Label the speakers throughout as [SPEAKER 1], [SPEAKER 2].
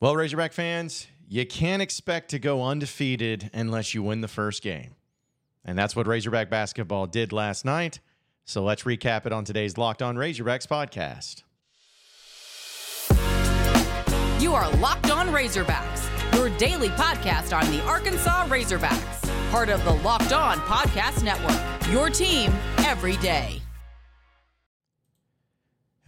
[SPEAKER 1] Well, Razorback fans, you can't expect to go undefeated unless you win the first game. And that's what Razorback basketball did last night. So let's recap it on today's Locked On Razorbacks podcast.
[SPEAKER 2] You are Locked On Razorbacks, your daily podcast on the Arkansas Razorbacks, part of the Locked On Podcast Network. Your team every day.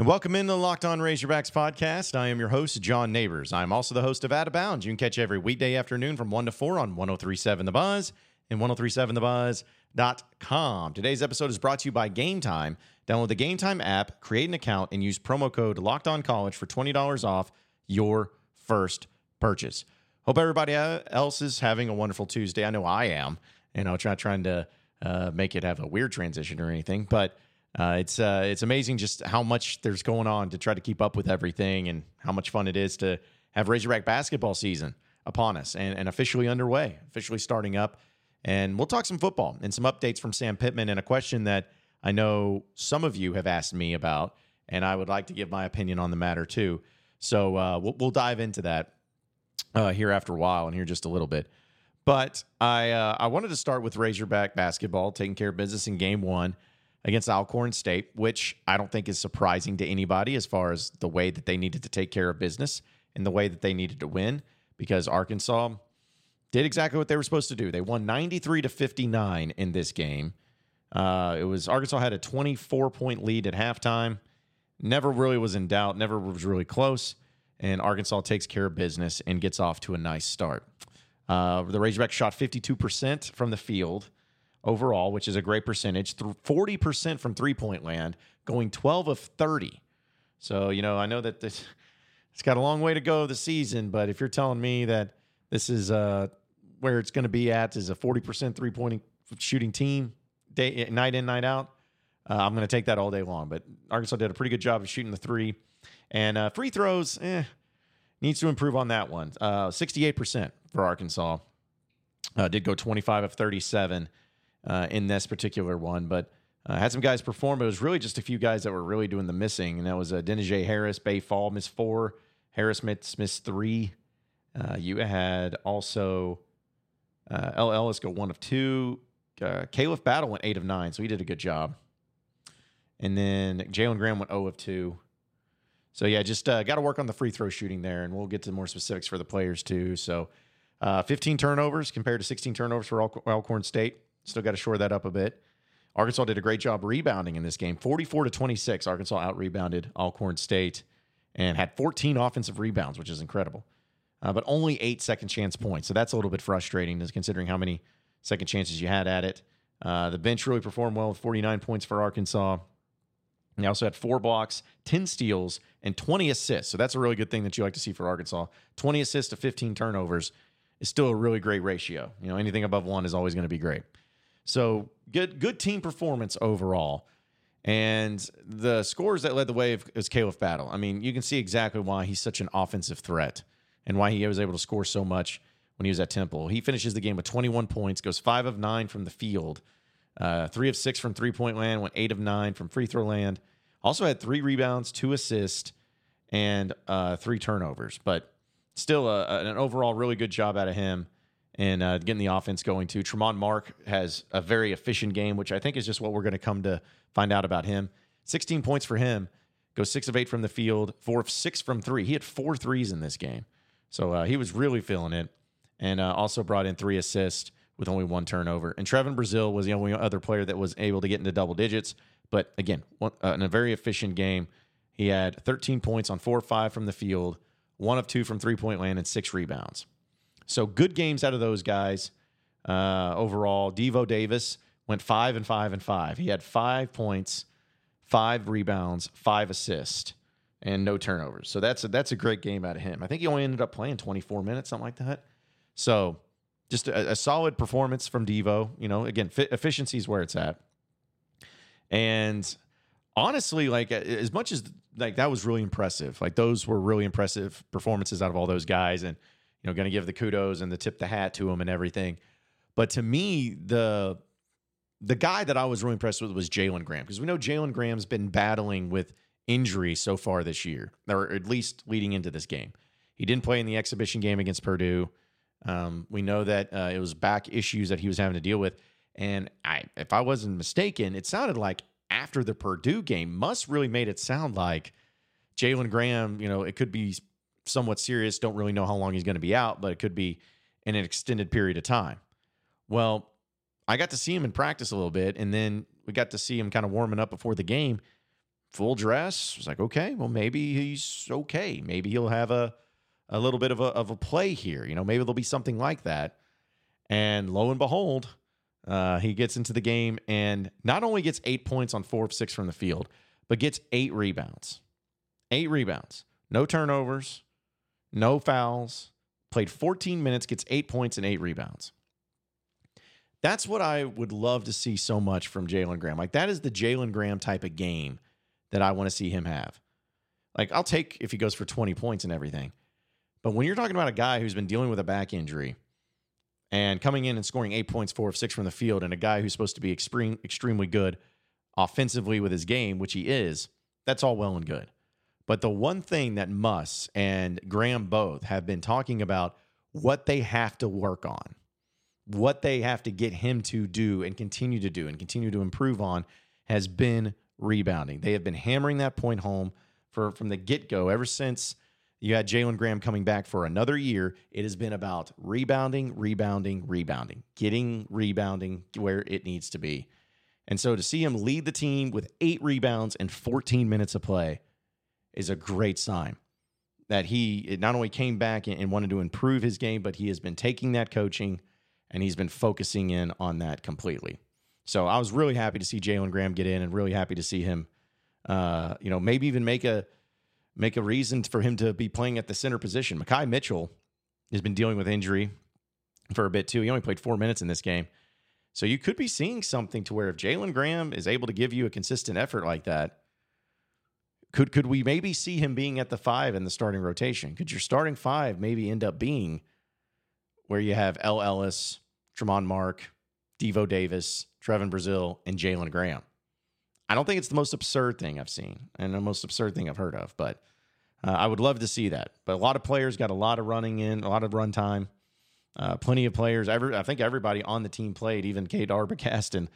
[SPEAKER 1] And welcome into the Locked On Razorbacks podcast. I am your host, John Nabors. I'm also the host of Out of Bounds. You can catch every weekday afternoon from 1 to 4 on 1037 The Buzz and 1037thebuzz.com. Today's episode is brought to you by Game Time. Download the Game Time app, create an account, and use promo code Locked On College for $20 off your first purchase. Hope everybody else is having a wonderful Tuesday. I know I am. and I'm not trying to uh, make it have a weird transition or anything, but uh, it's uh, it's amazing just how much there's going on to try to keep up with everything and how much fun it is to have Razorback basketball season upon us and, and officially underway, officially starting up. And we'll talk some football and some updates from Sam Pittman and a question that I know some of you have asked me about, and I would like to give my opinion on the matter too. So uh, we'll, we'll, dive into that uh, here after a while and here just a little bit. But I uh, I wanted to start with Razorback basketball taking care of business in Game One against Alcorn State, which I don't think is surprising to anybody as far as the way that they needed to take care of business and the way that they needed to win because Arkansas did exactly what they were supposed to do. They won 93 to 59 in this game. Uh, it was Arkansas had a 24 point lead at halftime. Never really was in doubt, never was really close. And Arkansas takes care of business and gets off to a nice start. Uh, the Razorbacks shot 52% from the field overall, which is a great percentage. 40% from three point land, going 12 of 30. So, you know, I know that this, it's got a long way to go this season, but if you're telling me that this is uh, where it's going to be at is a 40% three point shooting team day night in, night out, uh, I'm going to take that all day long. But Arkansas did a pretty good job of shooting the three. And uh, free throws, eh, needs to improve on that one. Uh, 68% for Arkansas. Uh, did go 25 of 37 uh, in this particular one. But uh, had some guys perform, but it was really just a few guys that were really doing the missing. And that was uh, Denijay Harris, Baye Fall Miss four, Harris missed, missed three. Uh, you had also uh, El Ellis go one of two. Uh, Battle went eight of nine, so he did a good job. And then Jalen Graham went 0 of 2. So, yeah, just uh, got to work on the free throw shooting there, and we'll get to more specifics for the players, too. So, uh, 15 turnovers compared to 16 turnovers for Alcorn State. Still got to shore that up a bit. Arkansas did a great job rebounding in this game. 44 to 26, Arkansas out rebounded Alcorn State and had 14 offensive rebounds, which is incredible. Uh, but only eight second chance points. So that's a little bit frustrating, considering how many second chances you had at it. Uh, the bench really performed well with 49 points for Arkansas. They also had four blocks, 10 steals, and 20 assists. So that's a really good thing that you like to see for Arkansas. 20 assists to 15 turnovers is still a really great ratio. You know, anything above one is always going to be great. So good good team performance overall. And the scores that led the way is Khalif Battle. I mean, you can see exactly why he's such an offensive threat and why he was able to score so much when he was at Temple. He finishes the game with 21 points, goes five of nine from the field, uh, three of six from three point land, went eight of nine from free throw land. Also had three rebounds, two assists, and uh, three turnovers. But still, a, an overall really good job out of him and uh, getting the offense going too. Tramon Mark has a very efficient game, which I think is just what we're going to come to find out about him. 16 points for him, goes six of eight from the field, four of six from three. He had four threes in this game. So uh, he was really feeling it and uh, also brought in three assists with only one turnover. And Trevon Brazile was the only other player that was able to get into double digits. But again, one, uh, in a very efficient game, he had 13 points on four or five from the field, one of two from three point land, and six rebounds. So good games out of those guys uh, overall. Devo Davis went five and five and five. He had five points, five rebounds, five assists, and no turnovers. So that's a, that's a great game out of him. I think he only ended up playing 24 minutes, something like that. So just a, a solid performance from Devo. You know, again, efficiency is where it's at. And honestly, like as much as like that was really impressive. Like those were really impressive performances out of all those guys, and you know, going to give the kudos and the tip the hat to him and everything. But to me, the the guy that I was really impressed with was Jalen Graham because we know Jalen Graham's been battling with injury so far this year, or at least leading into this game. He didn't play in the exhibition game against Purdue. Um, we know that uh, it was back issues that he was having to deal with. And I, if I wasn't mistaken, it sounded like after the Purdue game, Muss really made it sound like Jalen Graham, you know, it could be somewhat serious. Don't really know how long he's going to be out, but it could be in an extended period of time. Well, I got to see him in practice a little bit, and then we got to see him kind of warming up before the game, full dress. I was like, okay, well, maybe he's okay. Maybe he'll have a a little bit of a of a play here. You know, maybe there'll be something like that. And lo and behold, uh, he gets into the game and not only gets eight points on four of six from the field, but gets eight rebounds. Eight rebounds, no turnovers, no fouls, played 14 minutes, gets eight points and eight rebounds. That's what I would love to see so much from Jalen Graham. Like, that is the Jalen Graham type of game that I want to see him have. Like, I'll take if he goes for 20 points and everything. But when you're talking about a guy who's been dealing with a back injury and coming in and scoring eight points, four of six from the field, and a guy who's supposed to be extreme, extremely good offensively with his game, which he is, that's all well and good. But the one thing that Muss and Graham both have been talking about what they have to work on, what they have to get him to do and continue to do and continue to improve on has been rebounding. They have been hammering that point home for from the get-go ever since you had Jalen Graham coming back for another year. It has been about rebounding, rebounding, rebounding, getting rebounding where it needs to be. And so to see him lead the team with eight rebounds and 14 minutes of play is a great sign that he not only came back and wanted to improve his game, but he has been taking that coaching and he's been focusing in on that completely. So I was really happy to see Jalen Graham get in and really happy to see him, uh, you know, maybe even make a make a reason for him to be playing at the center position. Makhi Mitchell has been dealing with injury for a bit too. He only played four minutes in this game. So you could be seeing something to where if Jalen Graham is able to give you a consistent effort like that, could could we maybe see him being at the five in the starting rotation? Could your starting five maybe end up being where you have El Ellis, Tramon Mark, Devo Davis, Trevon Brazile, and Jalen Graham? I don't think it's the most absurd thing I've seen and the most absurd thing I've heard of, but uh, I would love to see that. But a lot of players got a lot of running in, a lot of run time. Uh, plenty of players. Every, I think everybody on the team played, even Kate Arbogast and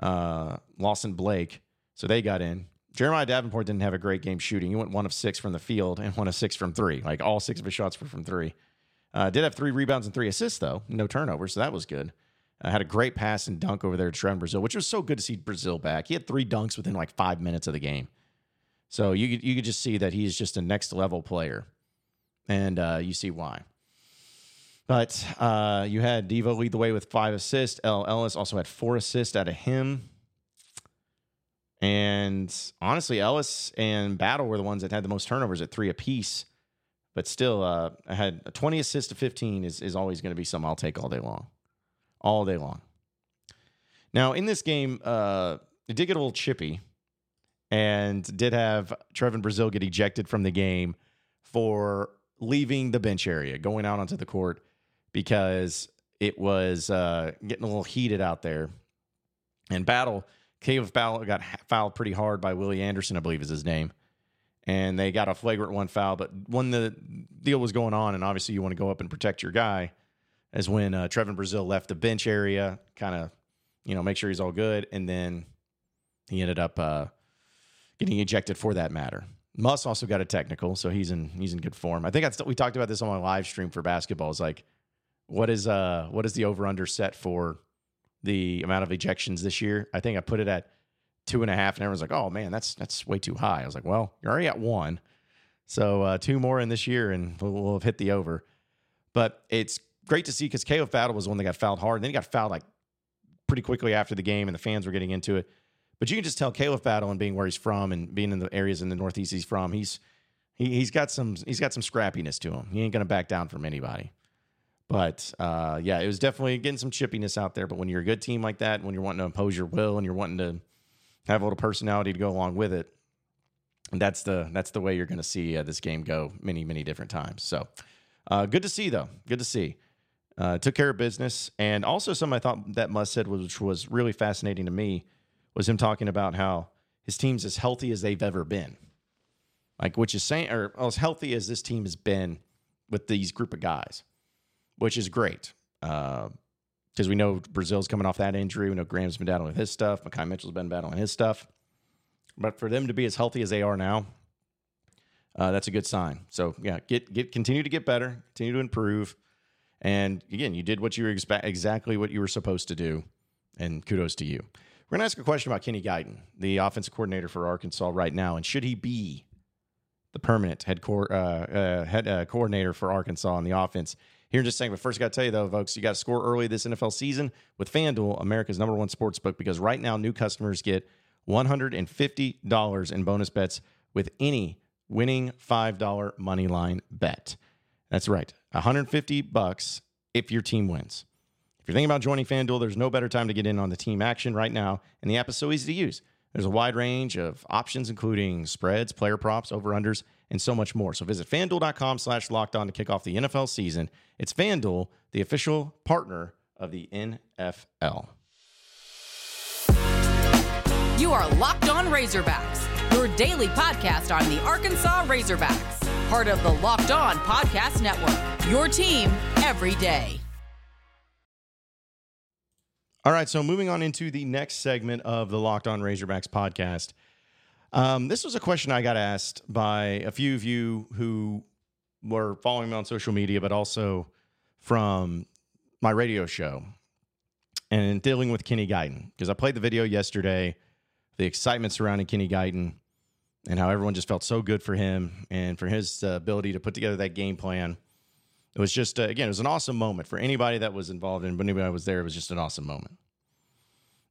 [SPEAKER 1] uh, Lawson Blake. So they got in. Jeremiah Davenport didn't have a great game shooting. He went one of six from the field and one of six from three. Like all six of his shots were from three. Uh, did have three rebounds and three assists, though. No turnovers. So that was good. Uh, had a great pass and dunk over there to Trevon Brazile, which was so good to see Brazile back. He had three dunks within like five minutes of the game. So you could, you could just see that he's just a next level player. And uh, you see why. But uh, you had Devo lead the way with five assists. El Ellis also had four assists out of him. And honestly, Ellis and Battle were the ones that had the most turnovers at three apiece. But still, uh, I had a 20 assists to 15 is, is always going to be something I'll take all day long. All day long. Now, in this game, uh, it did get a little chippy and did have Trevon Brazile get ejected from the game for leaving the bench area, going out onto the court because it was uh, getting a little heated out there. And Battle Caleb Foul got fouled pretty hard by Willie Anderson, I believe is his name. And they got a flagrant one foul. But when the deal was going on, and obviously you want to go up and protect your guy, is when uh, Trevon Brazile left the bench area, kind of, you know, make sure he's all good. And then he ended up uh, getting ejected for that matter. Muss also got a technical, so he's in he's in good form. I think that's, we talked about this on my live stream for basketball. It's like, what is uh what is the over under set for the amount of ejections this year. I think I put it at two and a half, and everyone's like, "Oh man, that's that's way too high." I was like, "Well, you're already at one, so uh, two more in this year, and we'll, we'll, have hit the over." But it's great to see because Caleb Battle was the one that got fouled hard, and then he got fouled like pretty quickly after the game, and the fans were getting into it. But you can just tell Caleb Battle and being where he's from and being in the areas in the Northeast he's from, he's he, he's got some he's got some scrappiness to him. He ain't gonna back down from anybody. But uh, yeah, it was definitely getting some chippiness out there. But when you're a good team like that, when you're wanting to impose your will and you're wanting to have a little personality to go along with it, that's the that's the way you're going to see uh, this game go many many different times. So uh, good to see though. Good to see. Uh, took care of business, and also something I thought that Muss said, which was really fascinating to me, was him talking about how his team's as healthy as they've ever been, like which is saying or as healthy as this team has been with these group of guys, which is great. Because uh, we know Brazile's coming off that injury. We know Graham's been battling with his stuff. Makhi Mitchell's been battling his stuff. But for them to be as healthy as they are now, uh, that's a good sign. So yeah, get get continue to get better, continue to improve, and again, you did what you were expe- exactly what you were supposed to do, and kudos to you. We're gonna ask a question about Kenny Guiton, the offensive coordinator for Arkansas right now, and should he be the permanent head, co- uh, uh, head uh, coordinator for Arkansas on the offense? Here in just a second, but first, I got to tell you though, folks, you got to score early this NFL season with FanDuel, America's number one sports book, because right now new customers get $150 in bonus bets with any winning $5 money line bet. That's right. 150 bucks if your team wins. If you're thinking about joining FanDuel, there's no better time to get in on the team action right now, and the app is so easy to use. There's a wide range of options, including spreads, player props, over-unders, and so much more. So visit FanDuel.com slash locked on to kick off the NFL season. It's FanDuel, the official partner of the NFL.
[SPEAKER 2] You are Locked On Razorbacks, your daily podcast on the Arkansas Razorbacks, part of the Locked On Podcast Network. Your team every day.
[SPEAKER 1] All right, so moving on into the next segment of the Locked On Razorbacks podcast. Um, this was a question I got asked by a few of you who were following me on social media, but also from my radio show and dealing with Kenny Guiton because I played the video yesterday the excitement surrounding Kenny Guiton and how everyone just felt so good for him and for his uh, ability to put together that game plan. It was just, uh, again, it was an awesome moment for anybody that was involved in, but anybody that was there, it was just an awesome moment.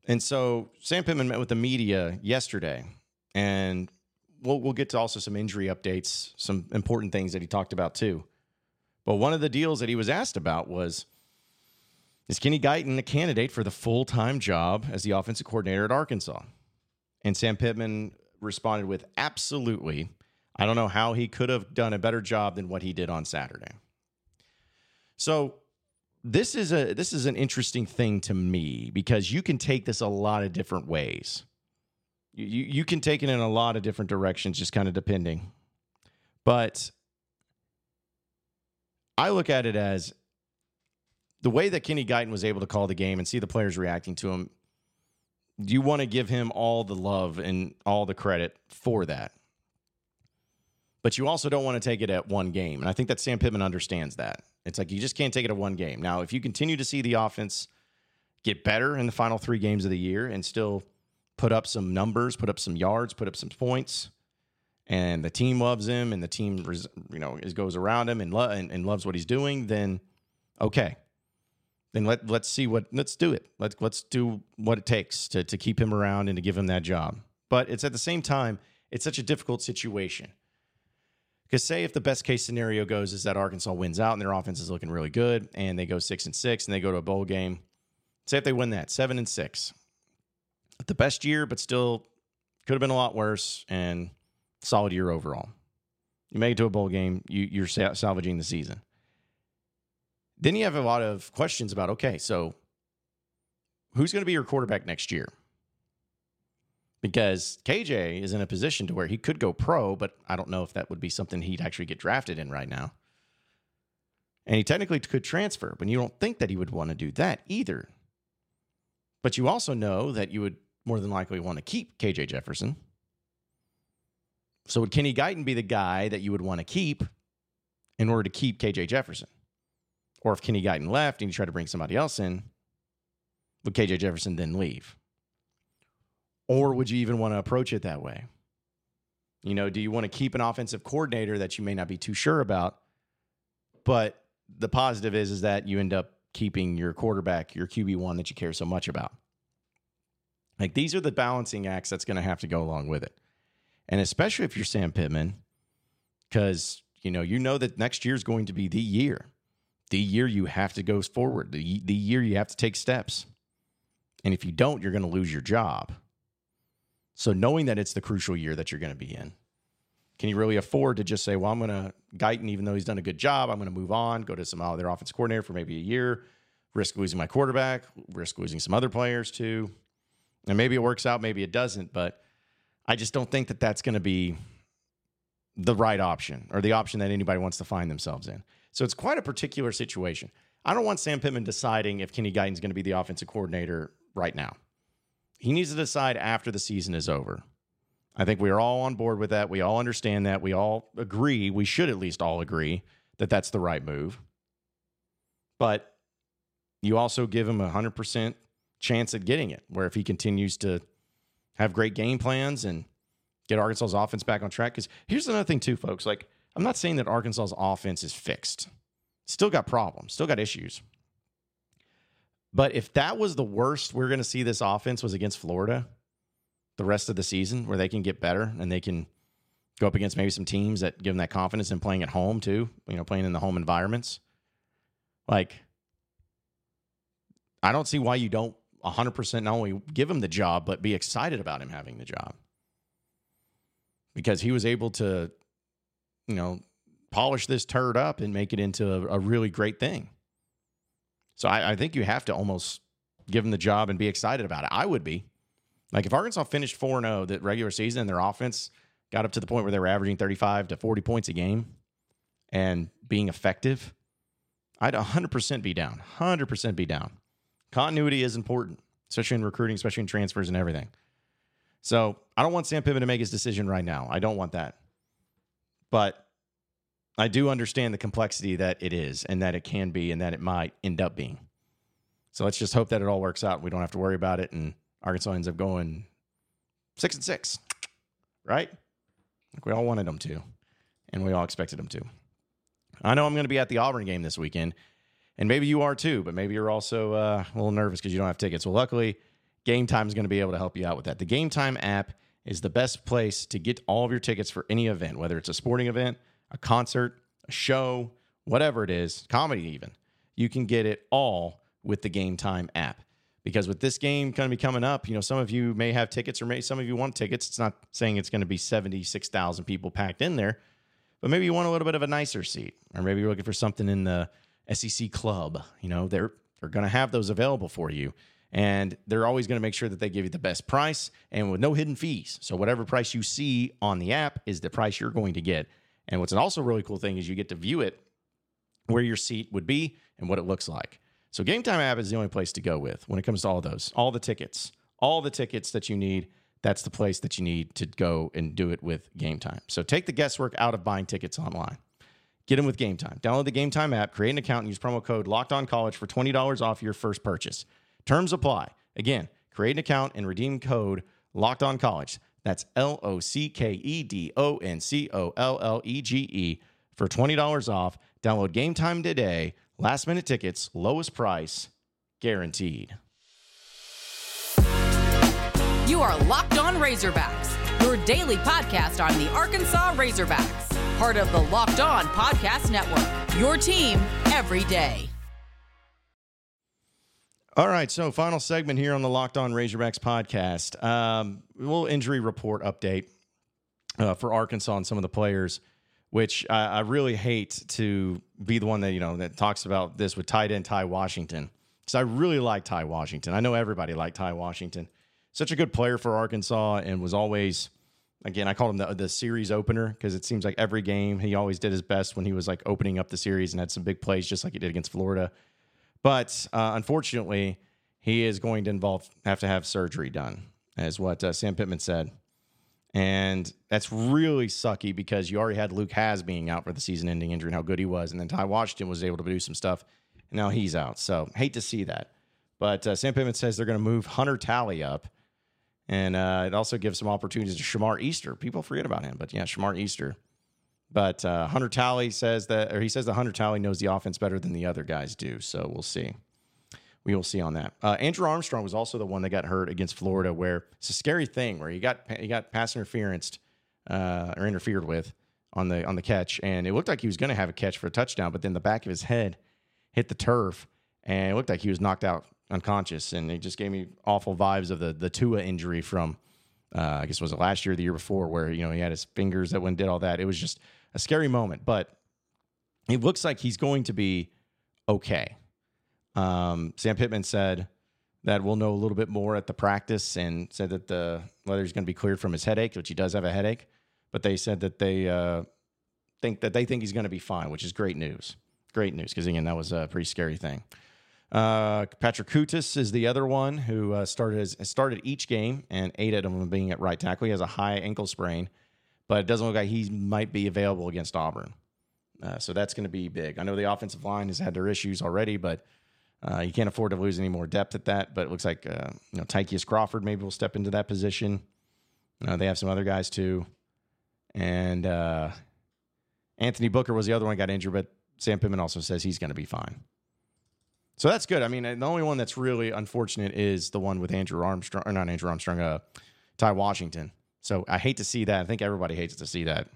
[SPEAKER 1] And so Sam Pittman met with the media yesterday, and we'll, we'll get to also some injury updates, some important things that he talked about too. But one of the deals that he was asked about was Is Kenny Guiton a candidate for the full time job as the offensive coordinator at Arkansas? And Sam Pittman responded with absolutely. I don't know how he could have done a better job than what he did on Saturday. So this is a this is an interesting thing to me because you can take this a lot of different ways. You you can take it in a lot of different directions, just kind of depending. But I look at it as the way that Kenny Guiton was able to call the game and see the players reacting to him you want to give him all the love and all the credit for that. But you also don't want to take it at one game. And I think that Sam Pittman understands that. It's like you just can't take it at one game. Now, if you continue to see the offense get better in the final three games of the year and still put up some numbers, put up some yards, put up some points, and the team loves him and the team you know goes around him and, lo- and, and loves what he's doing, then okay, then let let's see what let's do it. Let's let's do what it takes to to keep him around and to give him that job. But it's at the same time, it's such a difficult situation. Because say if the best case scenario goes is that Arkansas wins out and their offense is looking really good and they go six and six and they go to a bowl game. Say if they win that seven and six, the best year, but still could have been a lot worse and solid year overall. You make it to a bowl game, you, you're salvaging the season. Then you have a lot of questions about okay, so who's going to be your quarterback next year? Because KJ is in a position to where he could go pro, but I don't know if that would be something he'd actually get drafted in right now. And he technically could transfer, but you don't think that he would want to do that either. But you also know that you would more than likely want to keep KJ Jefferson. So would Kenny Guiton be the guy that you would want to keep in order to keep KJ Jefferson? Or if Kenny Guiton left and you try to bring somebody else in, would KJ Jefferson then leave? Or would you even want to approach it that way? You know, do you want to keep an offensive coordinator that you may not be too sure about? But the positive is is that you end up keeping your quarterback, your QB1 that you care so much about. Like these are the balancing acts that's going to have to go along with it. And especially if you're Sam Pittman, because you know, you know that next year is going to be the year the year you have to go forward, the, the year you have to take steps. And if you don't, you're going to lose your job. So knowing that it's the crucial year that you're going to be in, can you really afford to just say, well, I'm going to Guiton, even though he's done a good job, I'm going to move on, go to some other offense coordinator for maybe a year, risk losing my quarterback, risk losing some other players too. And maybe it works out, maybe it doesn't, but I just don't think that that's going to be the right option or the option that anybody wants to find themselves in. So it's quite a particular situation. I don't want Sam Pittman deciding if Kenny Guiton's going to be the offensive coordinator right now. He needs to decide after the season is over. I think we are all on board with that. We all understand that. We all agree. We should at least all agree that that's the right move. But you also give him a 100% chance at getting it, where if he continues to have great game plans and get Arkansas's offense back on track. Because here's another thing, too, folks. Like, I'm not saying that Arkansas's offense is fixed, still got problems, still got issues. But if that was the worst we're going to see this offense was against Florida the rest of the season, where they can get better and they can go up against maybe some teams that give them that confidence in playing at home too, you know, playing in the home environments. Like, I don't see why you don't 100% not only give him the job, but be excited about him having the job. Because he was able to, you know, polish this turd up and make it into a, a really great thing. So I, I think you have to almost give him the job and be excited about it. I would be. Like if Arkansas finished 4 0 the regular season and their offense got up to the point where they were averaging 35 to 40 points a game and being effective, I'd 100% be down. 100% be down. Continuity is important, especially in recruiting, especially in transfers and everything. So I don't want Sam Pittman to make his decision right now. I don't want that. But I do understand the complexity that it is and that it can be and that it might end up being. So let's just hope that it all works out. We don't have to worry about it. And Arkansas ends up going six and six, right? Like we all wanted them to, and we all expected them to. I know I'm going to be at the Auburn game this weekend, and maybe you are too, but maybe you're also uh, a little nervous because you don't have tickets. Well, luckily, Game Time is going to be able to help you out with that. The Game Time app is the best place to get all of your tickets for any event, whether it's a sporting event, a concert, a show, whatever it is, comedy even. You can get it all with the Game Time app. Because with this game going to be coming up, you know, some of you may have tickets or maybe some of you want tickets. It's not saying it's going to be 76,000 people packed in there, but maybe you want a little bit of a nicer seat, or maybe you're looking for something in the SEC club. You know, they're they're going to have those available for you. And they're always going to make sure that they give you the best price and with no hidden fees. So whatever price you see on the app is the price you're going to get. And what's also really cool thing is you get to view it where your seat would be and what it looks like. So Game Time app is the only place to go with when it comes to all those, all the tickets, all the tickets that you need. That's the place that you need to go and do it with Game Time. So take the guesswork out of buying tickets online. Get them with Game Time. Download the Game Time app, create an account, and use promo code Locked On College for twenty dollars off your first purchase. Terms apply. Again, create an account and redeem code Locked On College. That's L O C K E D O N C O L L E G E for twenty dollars off. Download Game Time today. Last minute tickets, lowest price, guaranteed.
[SPEAKER 2] You are Locked On Razorbacks, your daily podcast on the Arkansas Razorbacks, part of the Locked On Podcast Network. Your team every day.
[SPEAKER 1] All right, so final segment here on the Locked On Razorbacks podcast. Um, a little injury report update uh, for Arkansas and some of the players, which I, I really hate to be the one that you know that talks about this with tight end Ty Washington because I really like Ty Washington. I know everybody liked Ty Washington. Such a good player for Arkansas and was always, again, I called him the, the series opener because it seems like every game he always did his best when he was like opening up the series and had some big plays just like he did against Florida. But uh, unfortunately, he is going to involve have to have surgery done, as what uh, Sam Pittman said. And that's really sucky because you already had Luke Hasz being out for the season ending injury and how good he was. And then Ty Washington was able to do some stuff. And now he's out. So hate to see that. But uh, Sam Pittman says they're going to move Hunter Talley up. And uh, it also gives some opportunities to Shamar Easter. People forget about him. But yeah, Shamar Easter. But uh, Hunter Talley says that, or he says that Hunter Talley knows the offense better than the other guys do. So we'll see. We will see on that. Uh, Andrew Armstrong was also the one that got hurt against Florida, where it's a scary thing where he got he got pass interference uh, or interfered with on the on the catch, and it looked like he was going to have a catch for a touchdown, but then the back of his head hit the turf, and it looked like he was knocked out unconscious, and it just gave me awful vibes of the the Tua injury from uh, I guess was it last year, or the year before, where you know he had his fingers that went did all that. It was just a scary moment, but it looks like he's going to be okay. Um, Sam Pittman said that we'll know a little bit more at the practice and said that the whether he's going to be cleared from his headache, which he does have a headache, but they said that they uh, think that they think he's going to be fine, which is great news. Great news because again, that was a pretty scary thing. Uh, Patrick Kutas is the other one who uh, started started each game and eight of them being at right tackle. He has a high ankle sprain, but it doesn't look like he might be available against Auburn. Uh, so that's going to be big. I know the offensive line has had their issues already, but uh, you can't afford to lose any more depth at that. But it looks like uh, you know Ty'Kieast Crawford maybe will step into that position. Uh, they have some other guys too, and uh, Anthony Booker was the other one got injured, but Sam Pittman also says he's going to be fine. So that's good. I mean, the only one that's really unfortunate is the one with Andrew Armstrong, or not Andrew Armstrong, uh, Ty Washington. So I hate to see that. I think everybody hates to see that.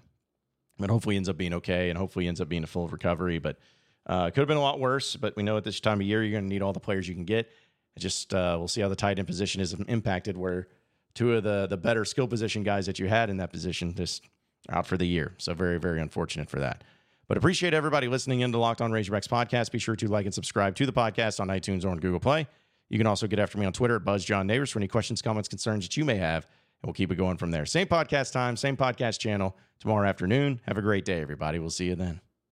[SPEAKER 1] But hopefully ends up being okay, and hopefully ends up being a full recovery. But uh, could have been a lot worse. But we know at this time of year you're going to need all the players you can get. Just uh, we'll see how the tight end position is impacted. Where two of the the better skill position guys that you had in that position just out for the year. So very very unfortunate for that. But appreciate everybody listening in to Locked On Razorbacks podcast. Be sure to like and subscribe to the podcast on iTunes or on Google Play. You can also get after me on Twitter at BuzzJohnNabors for any questions, comments, concerns that you may have, and we'll keep it going from there. Same podcast time, same podcast channel tomorrow afternoon. Have a great day, everybody. We'll see you then.